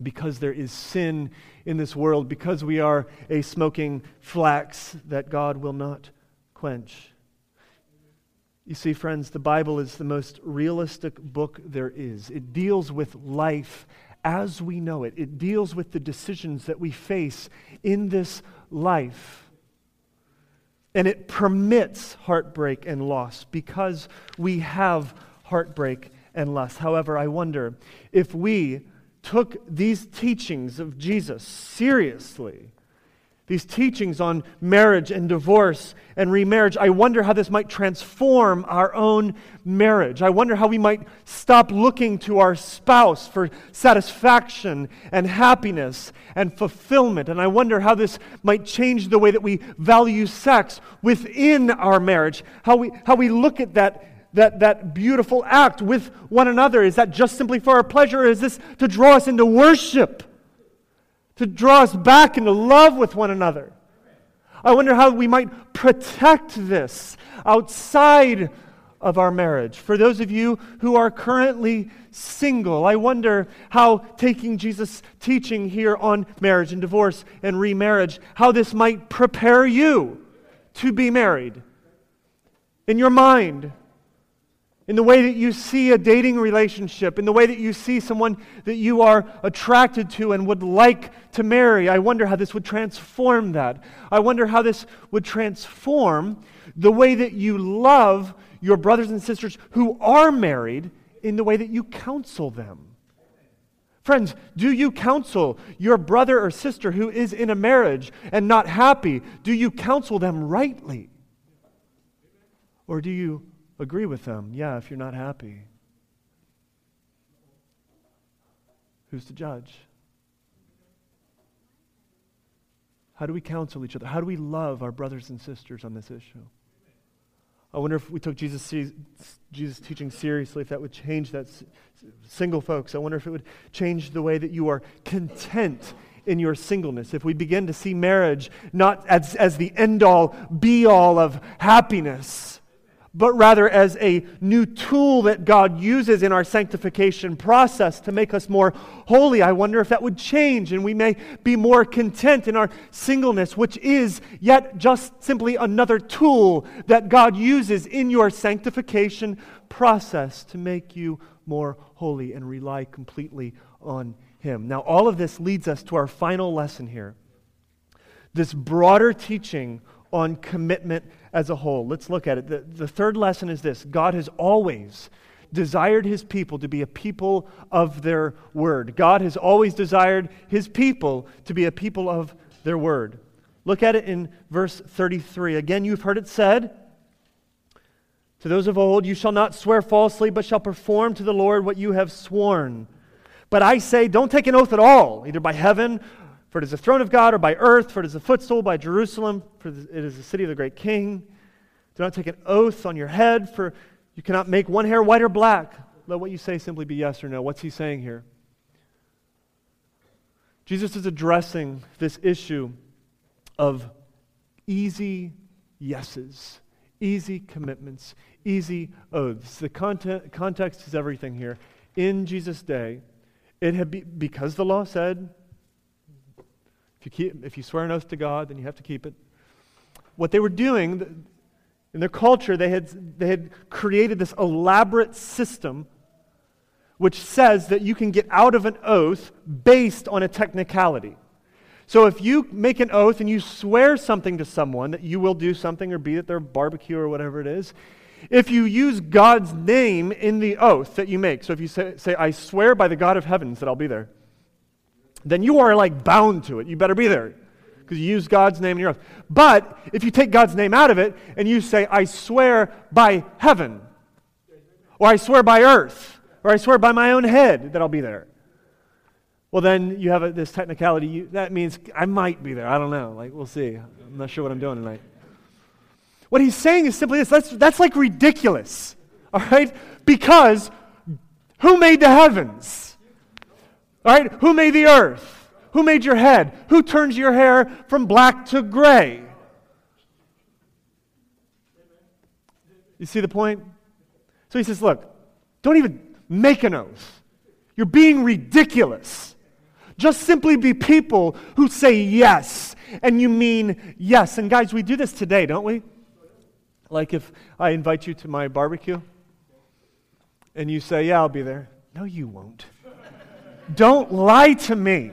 because there is sin in this world, because we are a smoking flax that God will not quench. You see, friends, the Bible is the most realistic book there is. It deals with life as we know it, it deals with the decisions that we face in this life. And it permits heartbreak and loss because we have heartbreak and loss. However, I wonder if we took these teachings of Jesus seriously these teachings on marriage and divorce and remarriage, I wonder how this might transform our own marriage. I wonder how we might stop looking to our spouse for satisfaction and happiness and fulfillment. And I wonder how this might change the way that we value sex within our marriage, how we, how we look at that. That, that beautiful act with one another. Is that just simply for our pleasure, or is this to draw us into worship? To draw us back into love with one another. I wonder how we might protect this outside of our marriage. For those of you who are currently single, I wonder how taking Jesus' teaching here on marriage and divorce and remarriage, how this might prepare you to be married. In your mind, in the way that you see a dating relationship, in the way that you see someone that you are attracted to and would like to marry. I wonder how this would transform that. I wonder how this would transform the way that you love your brothers and sisters who are married in the way that you counsel them. Friends, do you counsel your brother or sister who is in a marriage and not happy? Do you counsel them rightly? Or do you agree with them. Yeah, if you're not happy. Who's to judge? How do we counsel each other? How do we love our brothers and sisters on this issue? I wonder if we took Jesus, Jesus teaching seriously, if that would change that. Single folks, I wonder if it would change the way that you are content in your singleness. If we begin to see marriage not as, as the end all, be all of happiness, but rather as a new tool that God uses in our sanctification process to make us more holy. I wonder if that would change and we may be more content in our singleness, which is yet just simply another tool that God uses in your sanctification process to make you more holy and rely completely on Him. Now, all of this leads us to our final lesson here this broader teaching on commitment as a whole. Let's look at it. The, the third lesson is this God has always desired his people to be a people of their word. God has always desired his people to be a people of their word. Look at it in verse 33. Again, you've heard it said to those of old, You shall not swear falsely, but shall perform to the Lord what you have sworn. But I say, don't take an oath at all, either by heaven for it is the throne of God, or by earth, for it is the footstool by Jerusalem, for it is the city of the great king. Do not take an oath on your head, for you cannot make one hair white or black. Let what you say simply be yes or no. What's he saying here? Jesus is addressing this issue of easy yeses, easy commitments, easy oaths. The content, context is everything here. In Jesus' day, it had be, because the law said if you, keep, if you swear an oath to God, then you have to keep it. What they were doing in their culture, they had, they had created this elaborate system which says that you can get out of an oath based on a technicality. So if you make an oath and you swear something to someone that you will do something or be at their barbecue or whatever it is, if you use God's name in the oath that you make, so if you say, say I swear by the God of heavens that I'll be there, then you are like bound to it. You better be there because you use God's name in your oath. But if you take God's name out of it and you say, I swear by heaven, or I swear by earth, or I swear by my own head that I'll be there, well, then you have a, this technicality. You, that means I might be there. I don't know. Like, we'll see. I'm not sure what I'm doing tonight. What he's saying is simply this that's, that's like ridiculous, all right? Because who made the heavens? Right, who made the earth? Who made your head? Who turns your hair from black to gray? You see the point? So he says, Look, don't even make an oath. You're being ridiculous. Just simply be people who say yes, and you mean yes. And guys, we do this today, don't we? Like if I invite you to my barbecue, and you say, Yeah, I'll be there. No, you won't. Don't lie to me.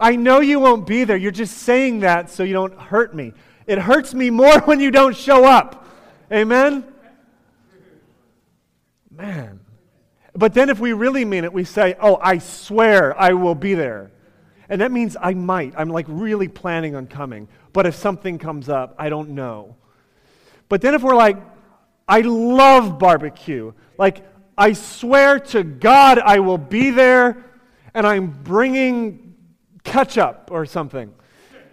I know you won't be there. You're just saying that so you don't hurt me. It hurts me more when you don't show up. Amen? Man. But then if we really mean it, we say, Oh, I swear I will be there. And that means I might. I'm like really planning on coming. But if something comes up, I don't know. But then if we're like, I love barbecue, like, I swear to God I will be there and I'm bringing ketchup or something,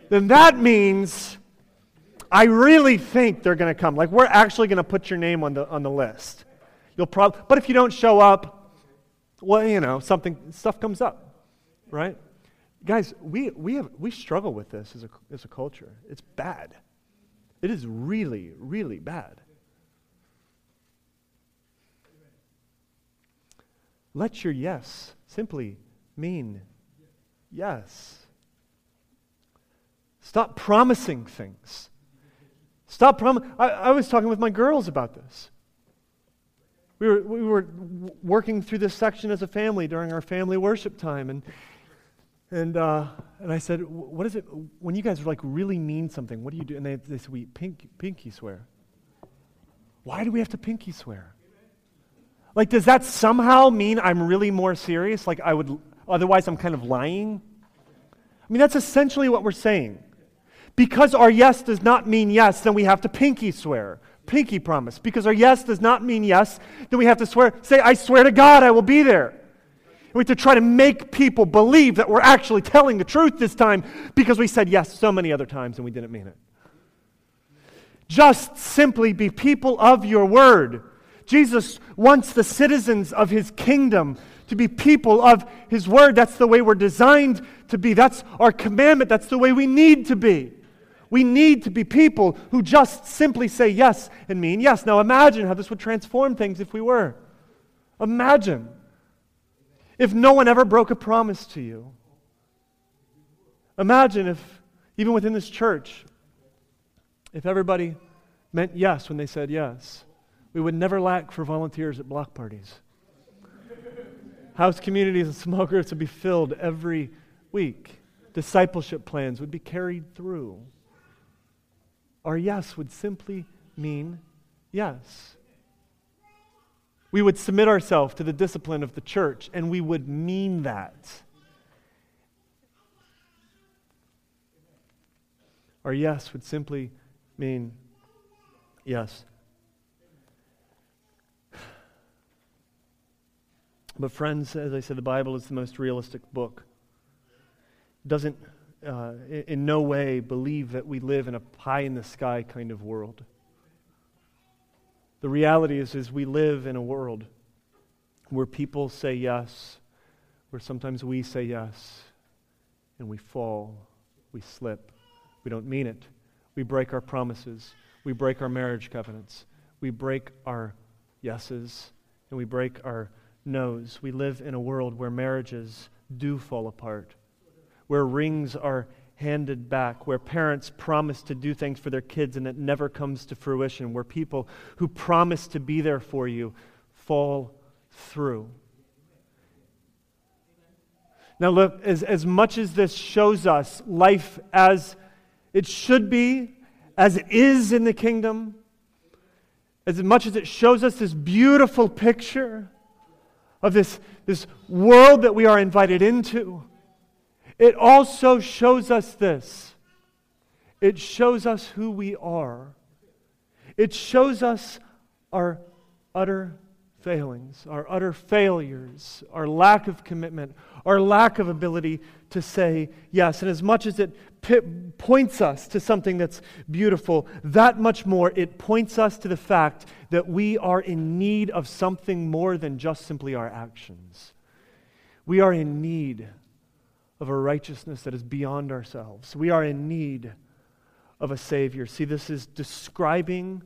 then that means I really think they're going to come. Like, we're actually going to put your name on the, on the list. You'll probably, but if you don't show up, well, you know, something, stuff comes up, right? Guys, we, we, have, we struggle with this as a, as a culture. It's bad. It is really, really bad. let your yes simply mean yes. Stop promising things. Stop prom- I, I was talking with my girls about this. We were, we were working through this section as a family during our family worship time, and, and, uh, and I said, What is it, when you guys are like really mean something, what do you do? And they, they said, We pink, pinky swear. Why do we have to pinky swear? Like, does that somehow mean I'm really more serious? Like, I would, otherwise, I'm kind of lying? I mean, that's essentially what we're saying. Because our yes does not mean yes, then we have to pinky swear pinky promise. Because our yes does not mean yes, then we have to swear, say, I swear to God I will be there. We have to try to make people believe that we're actually telling the truth this time because we said yes so many other times and we didn't mean it. Just simply be people of your word. Jesus wants the citizens of his kingdom to be people of his word. That's the way we're designed to be. That's our commandment. That's the way we need to be. We need to be people who just simply say yes and mean yes. Now imagine how this would transform things if we were. Imagine if no one ever broke a promise to you. Imagine if, even within this church, if everybody meant yes when they said yes, we would never lack for volunteers at block parties. House communities and small groups would be filled every week. Discipleship plans would be carried through. Our yes would simply mean yes. We would submit ourselves to the discipline of the church, and we would mean that. Our yes would simply mean yes. But, friends, as I said, the Bible is the most realistic book. It doesn't uh, in no way believe that we live in a pie in the sky kind of world. The reality is, is we live in a world where people say yes, where sometimes we say yes, and we fall, we slip, we don't mean it. We break our promises, we break our marriage covenants, we break our yeses, and we break our no's. We live in a world where marriages do fall apart where rings are handed back, where parents promise to do things for their kids and it never comes to fruition, where people who promise to be there for you fall through. Now, look, as, as much as this shows us life as it should be, as it is in the kingdom, as much as it shows us this beautiful picture of this, this world that we are invited into, it also shows us this. It shows us who we are, it shows us our utter failings, our utter failures, our lack of commitment, our lack of ability to say yes. And as much as it p- points us to something that's beautiful, that much more it points us to the fact that we are in need of something more than just simply our actions. We are in need of a righteousness that is beyond ourselves. We are in need of a Savior. See, this is describing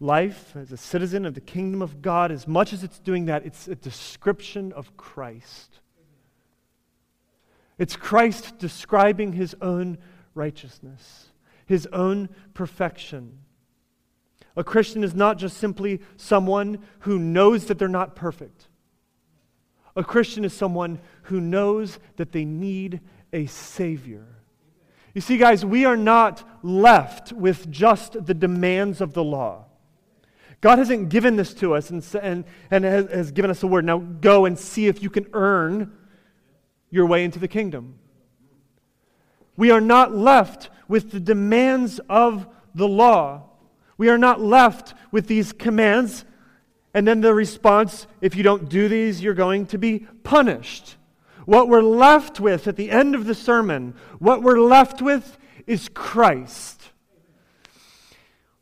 life as a citizen of the kingdom of God. As much as it's doing that, it's a description of Christ. It's Christ describing his own righteousness, his own perfection. A Christian is not just simply someone who knows that they're not perfect. A Christian is someone who knows that they need a Savior. You see, guys, we are not left with just the demands of the law. God hasn't given this to us and, and, and has, has given us a word. Now go and see if you can earn your way into the kingdom. We are not left with the demands of the law. We are not left with these commands and then the response if you don't do these, you're going to be punished. What we're left with at the end of the sermon, what we're left with is Christ.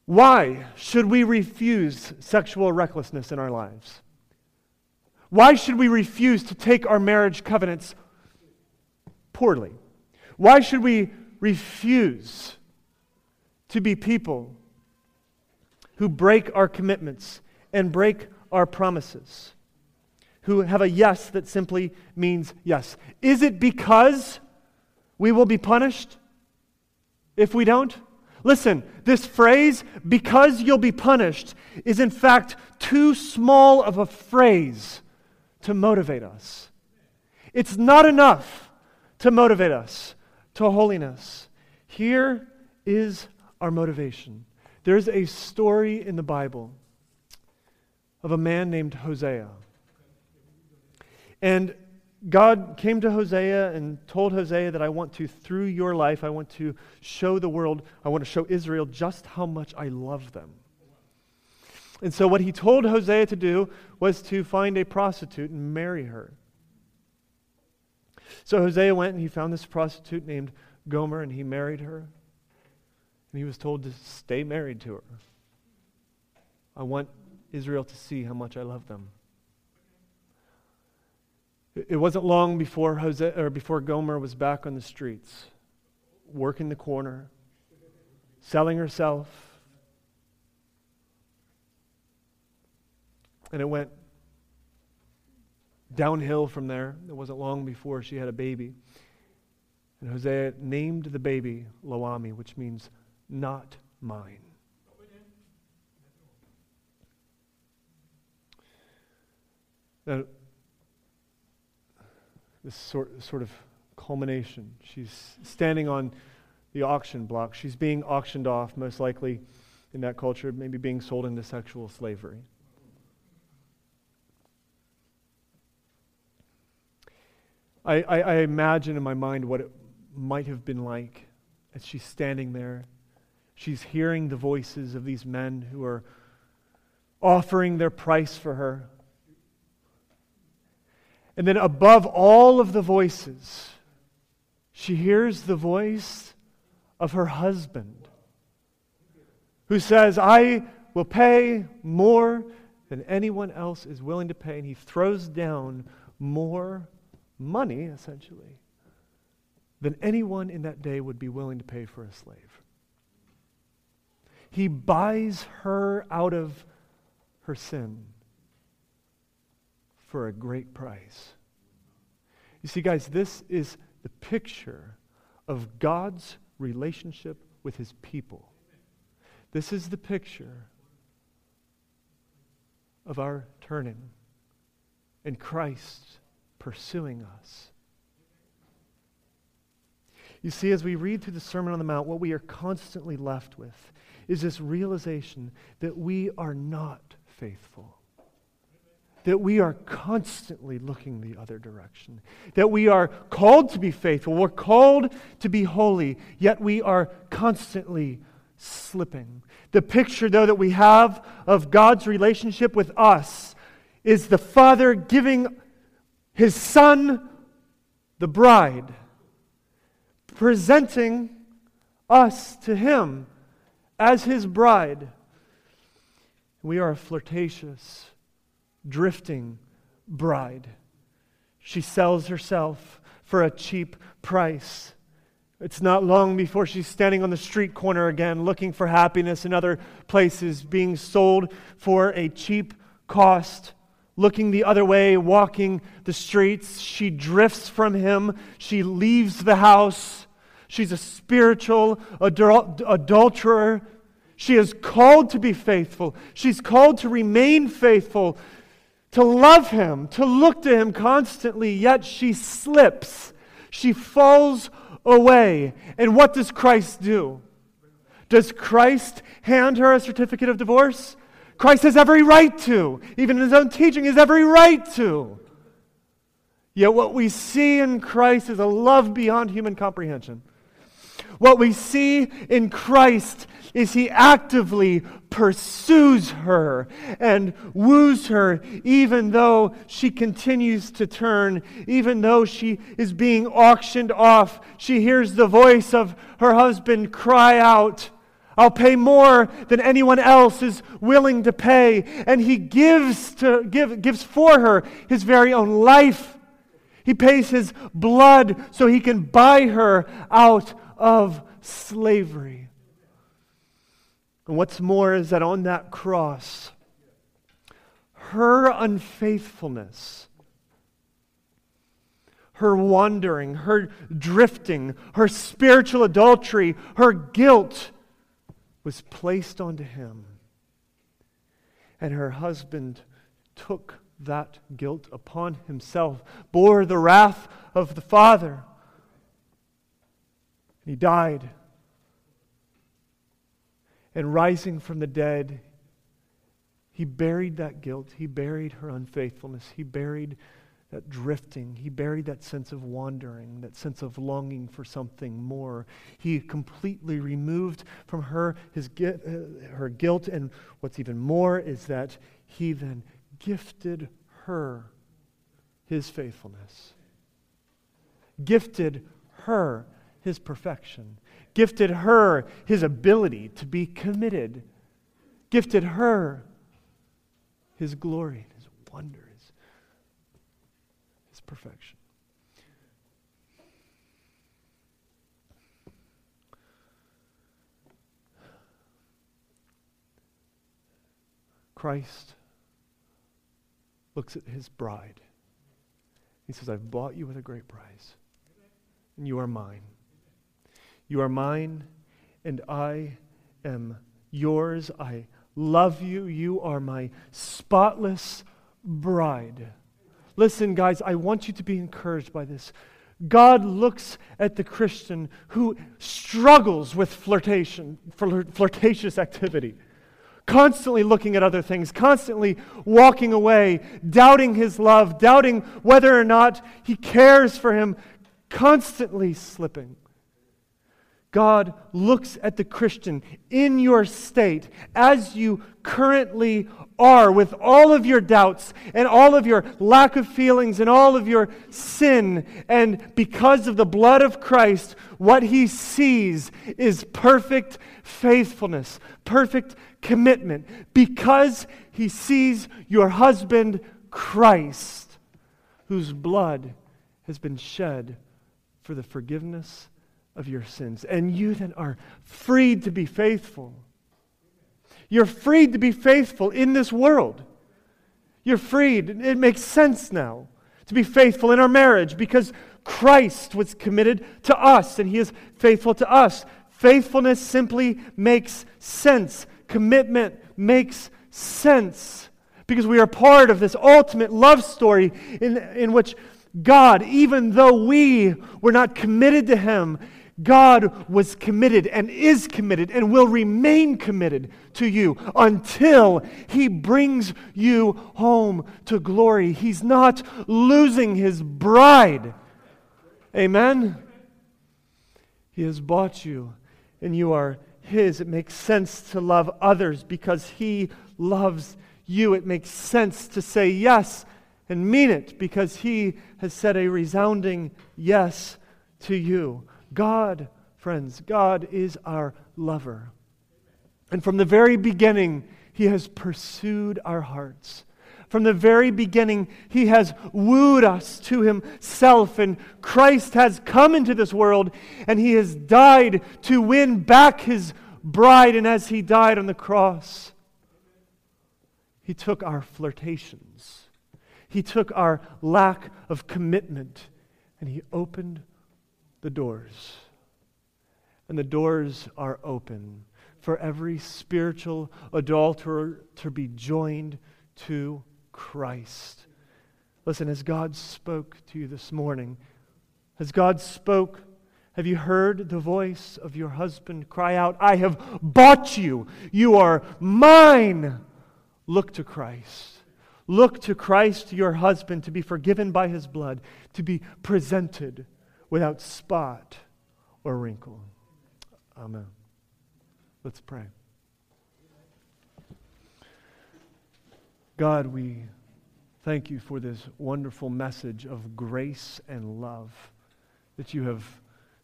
Why should we refuse sexual recklessness in our lives? Why should we refuse to take our marriage covenants poorly? Why should we refuse to be people who break our commitments and break our promises, who have a yes that simply means yes. Is it because we will be punished if we don't? Listen, this phrase, because you'll be punished, is in fact too small of a phrase to motivate us. It's not enough to motivate us to holiness. Here is our motivation. There's a story in the Bible of a man named Hosea. And God came to Hosea and told Hosea that I want to, through your life, I want to show the world, I want to show Israel just how much I love them. And so, what he told Hosea to do was to find a prostitute and marry her. So, Hosea went and he found this prostitute named Gomer and he married her. And he was told to stay married to her. I want Israel to see how much I love them. It wasn't long before, Hosea, or before Gomer was back on the streets, working the corner, selling herself. And it went downhill from there. It wasn't long before she had a baby. And Hosea named the baby Lo-ammi, which means not mine. Now, this sort, sort of culmination. She's standing on the auction block. She's being auctioned off, most likely in that culture, maybe being sold into sexual slavery. I, I, I, imagine in my mind what it might have been like as she's standing there. She's hearing the voices of these men who are offering their price for her. And then, above all of the voices, she hears the voice of her husband who says, I will pay more than anyone else is willing to pay. And he throws down more money, essentially, than anyone in that day would be willing to pay for a slave. He buys her out of her sin for a great price. You see, guys, this is the picture of God's relationship with his people. This is the picture of our turning and Christ pursuing us. You see, as we read through the Sermon on the Mount, what we are constantly left with is this realization that we are not faithful that we are constantly looking the other direction, that we are called to be faithful, we're called to be holy, yet we are constantly slipping. The picture, though, that we have of God's relationship with us is the Father giving his Son, the bride, presenting us to him as his bride. We are a flirtatious drifting bride. She sells herself for a cheap price. It's not long before she's standing on the street corner again, looking for happiness in other places, being sold for a cheap cost, looking the other way, walking the streets. She drifts from him, she leaves the house. She's a spiritual adul- adulterer. She is called to be faithful. She's called to remain faithful to love him, to look to him constantly, yet she slips. She falls away. And what does Christ do? Does Christ hand her a certificate of divorce? Christ has every right to. Even in his own teaching, he has every right to. Yet what we see in Christ is a love beyond human comprehension. What we see in Christ is he actively pursues her and woos her, even though she continues to turn, even though she is being auctioned off. She hears the voice of her husband cry out, I'll pay more than anyone else is willing to pay. And he gives, to, give, gives for her his very own life. He pays his blood so he can buy her out of slavery. And what's more is that on that cross, her unfaithfulness her wandering, her drifting, her spiritual adultery, her guilt was placed onto him. And her husband took that guilt upon himself, bore the wrath of the Father. And he died. And rising from the dead, he buried that guilt. He buried her unfaithfulness. He buried that drifting. He buried that sense of wandering, that sense of longing for something more. He completely removed from her his, uh, her guilt. And what's even more is that he then gifted her his faithfulness, gifted her his perfection, gifted her his ability to be committed, gifted her his glory, and his wonder perfection. Christ looks at his bride. He says, I've bought you with a great price, and you are mine. You are mine, and I am yours. I love you. You are my spotless bride. Listen, guys, I want you to be encouraged by this. God looks at the Christian who struggles with flirtation, flirtatious activity, constantly looking at other things, constantly walking away, doubting his love, doubting whether or not he cares for him, constantly slipping. God looks at the Christian in your state as you currently are with all of your doubts and all of your lack of feelings and all of your sin. And because of the blood of Christ, what he sees is perfect faithfulness, perfect commitment. Because he sees your husband, Christ, whose blood has been shed for the forgiveness of your sins. And you then are freed to be faithful. You're freed to be faithful in this world. You're freed. It makes sense now to be faithful in our marriage because Christ was committed to us and he is faithful to us. Faithfulness simply makes sense. Commitment makes sense because we are part of this ultimate love story in, in which God, even though we were not committed to him, God was committed and is committed and will remain committed to you until He brings you home to glory. He's not losing His bride. Amen? He has bought you and you are His. It makes sense to love others because He loves you. It makes sense to say yes and mean it because He has said a resounding yes to you. God, friends, God is our lover. And from the very beginning, He has pursued our hearts. From the very beginning, He has wooed us to Himself, and Christ has come into this world, and He has died to win back His bride. And as He died on the cross, He took our flirtations, He took our lack of commitment, and He opened the doors. And the doors are open for every spiritual adulterer to be joined to Christ. Listen, as God spoke to you this morning, as God spoke, have you heard the voice of your husband cry out, I have bought you. You are mine. Look to Christ. Look to Christ, your husband, to be forgiven by his blood, to be presented without spot or wrinkle. Amen. Let's pray. God, we thank you for this wonderful message of grace and love that you have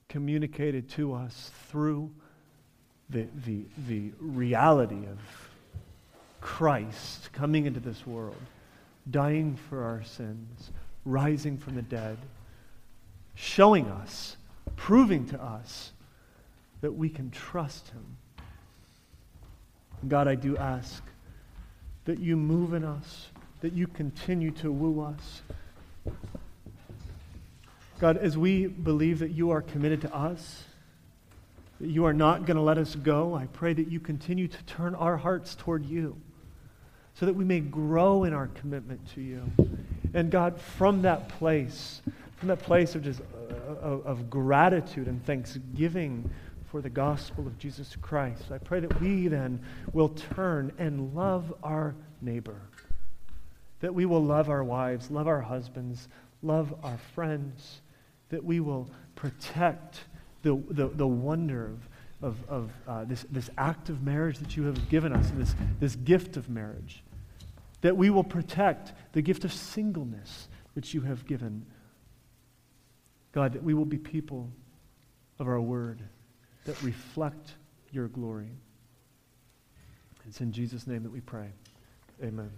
communicated to us through the, the, the reality of Christ coming into this world, dying for our sins, rising from the dead showing us, proving to us that we can trust him. God, I do ask that you move in us, that you continue to woo us. God, as we believe that you are committed to us, that you are not going to let us go, I pray that you continue to turn our hearts toward you so that we may grow in our commitment to you. And God, from that place, from that place of just uh, of, gratitude and thanksgiving for the gospel of Jesus Christ, I pray that we then will turn and love our neighbor. That we will love our wives, love our husbands, love our friends, that we will protect the, the, the wonder of, of, of uh, this, this act of marriage that you have given us, this, this gift of marriage. That we will protect the gift of singleness which you have given. God, that we will be people of our word that reflect your glory. It's in Jesus' name that we pray. Amen.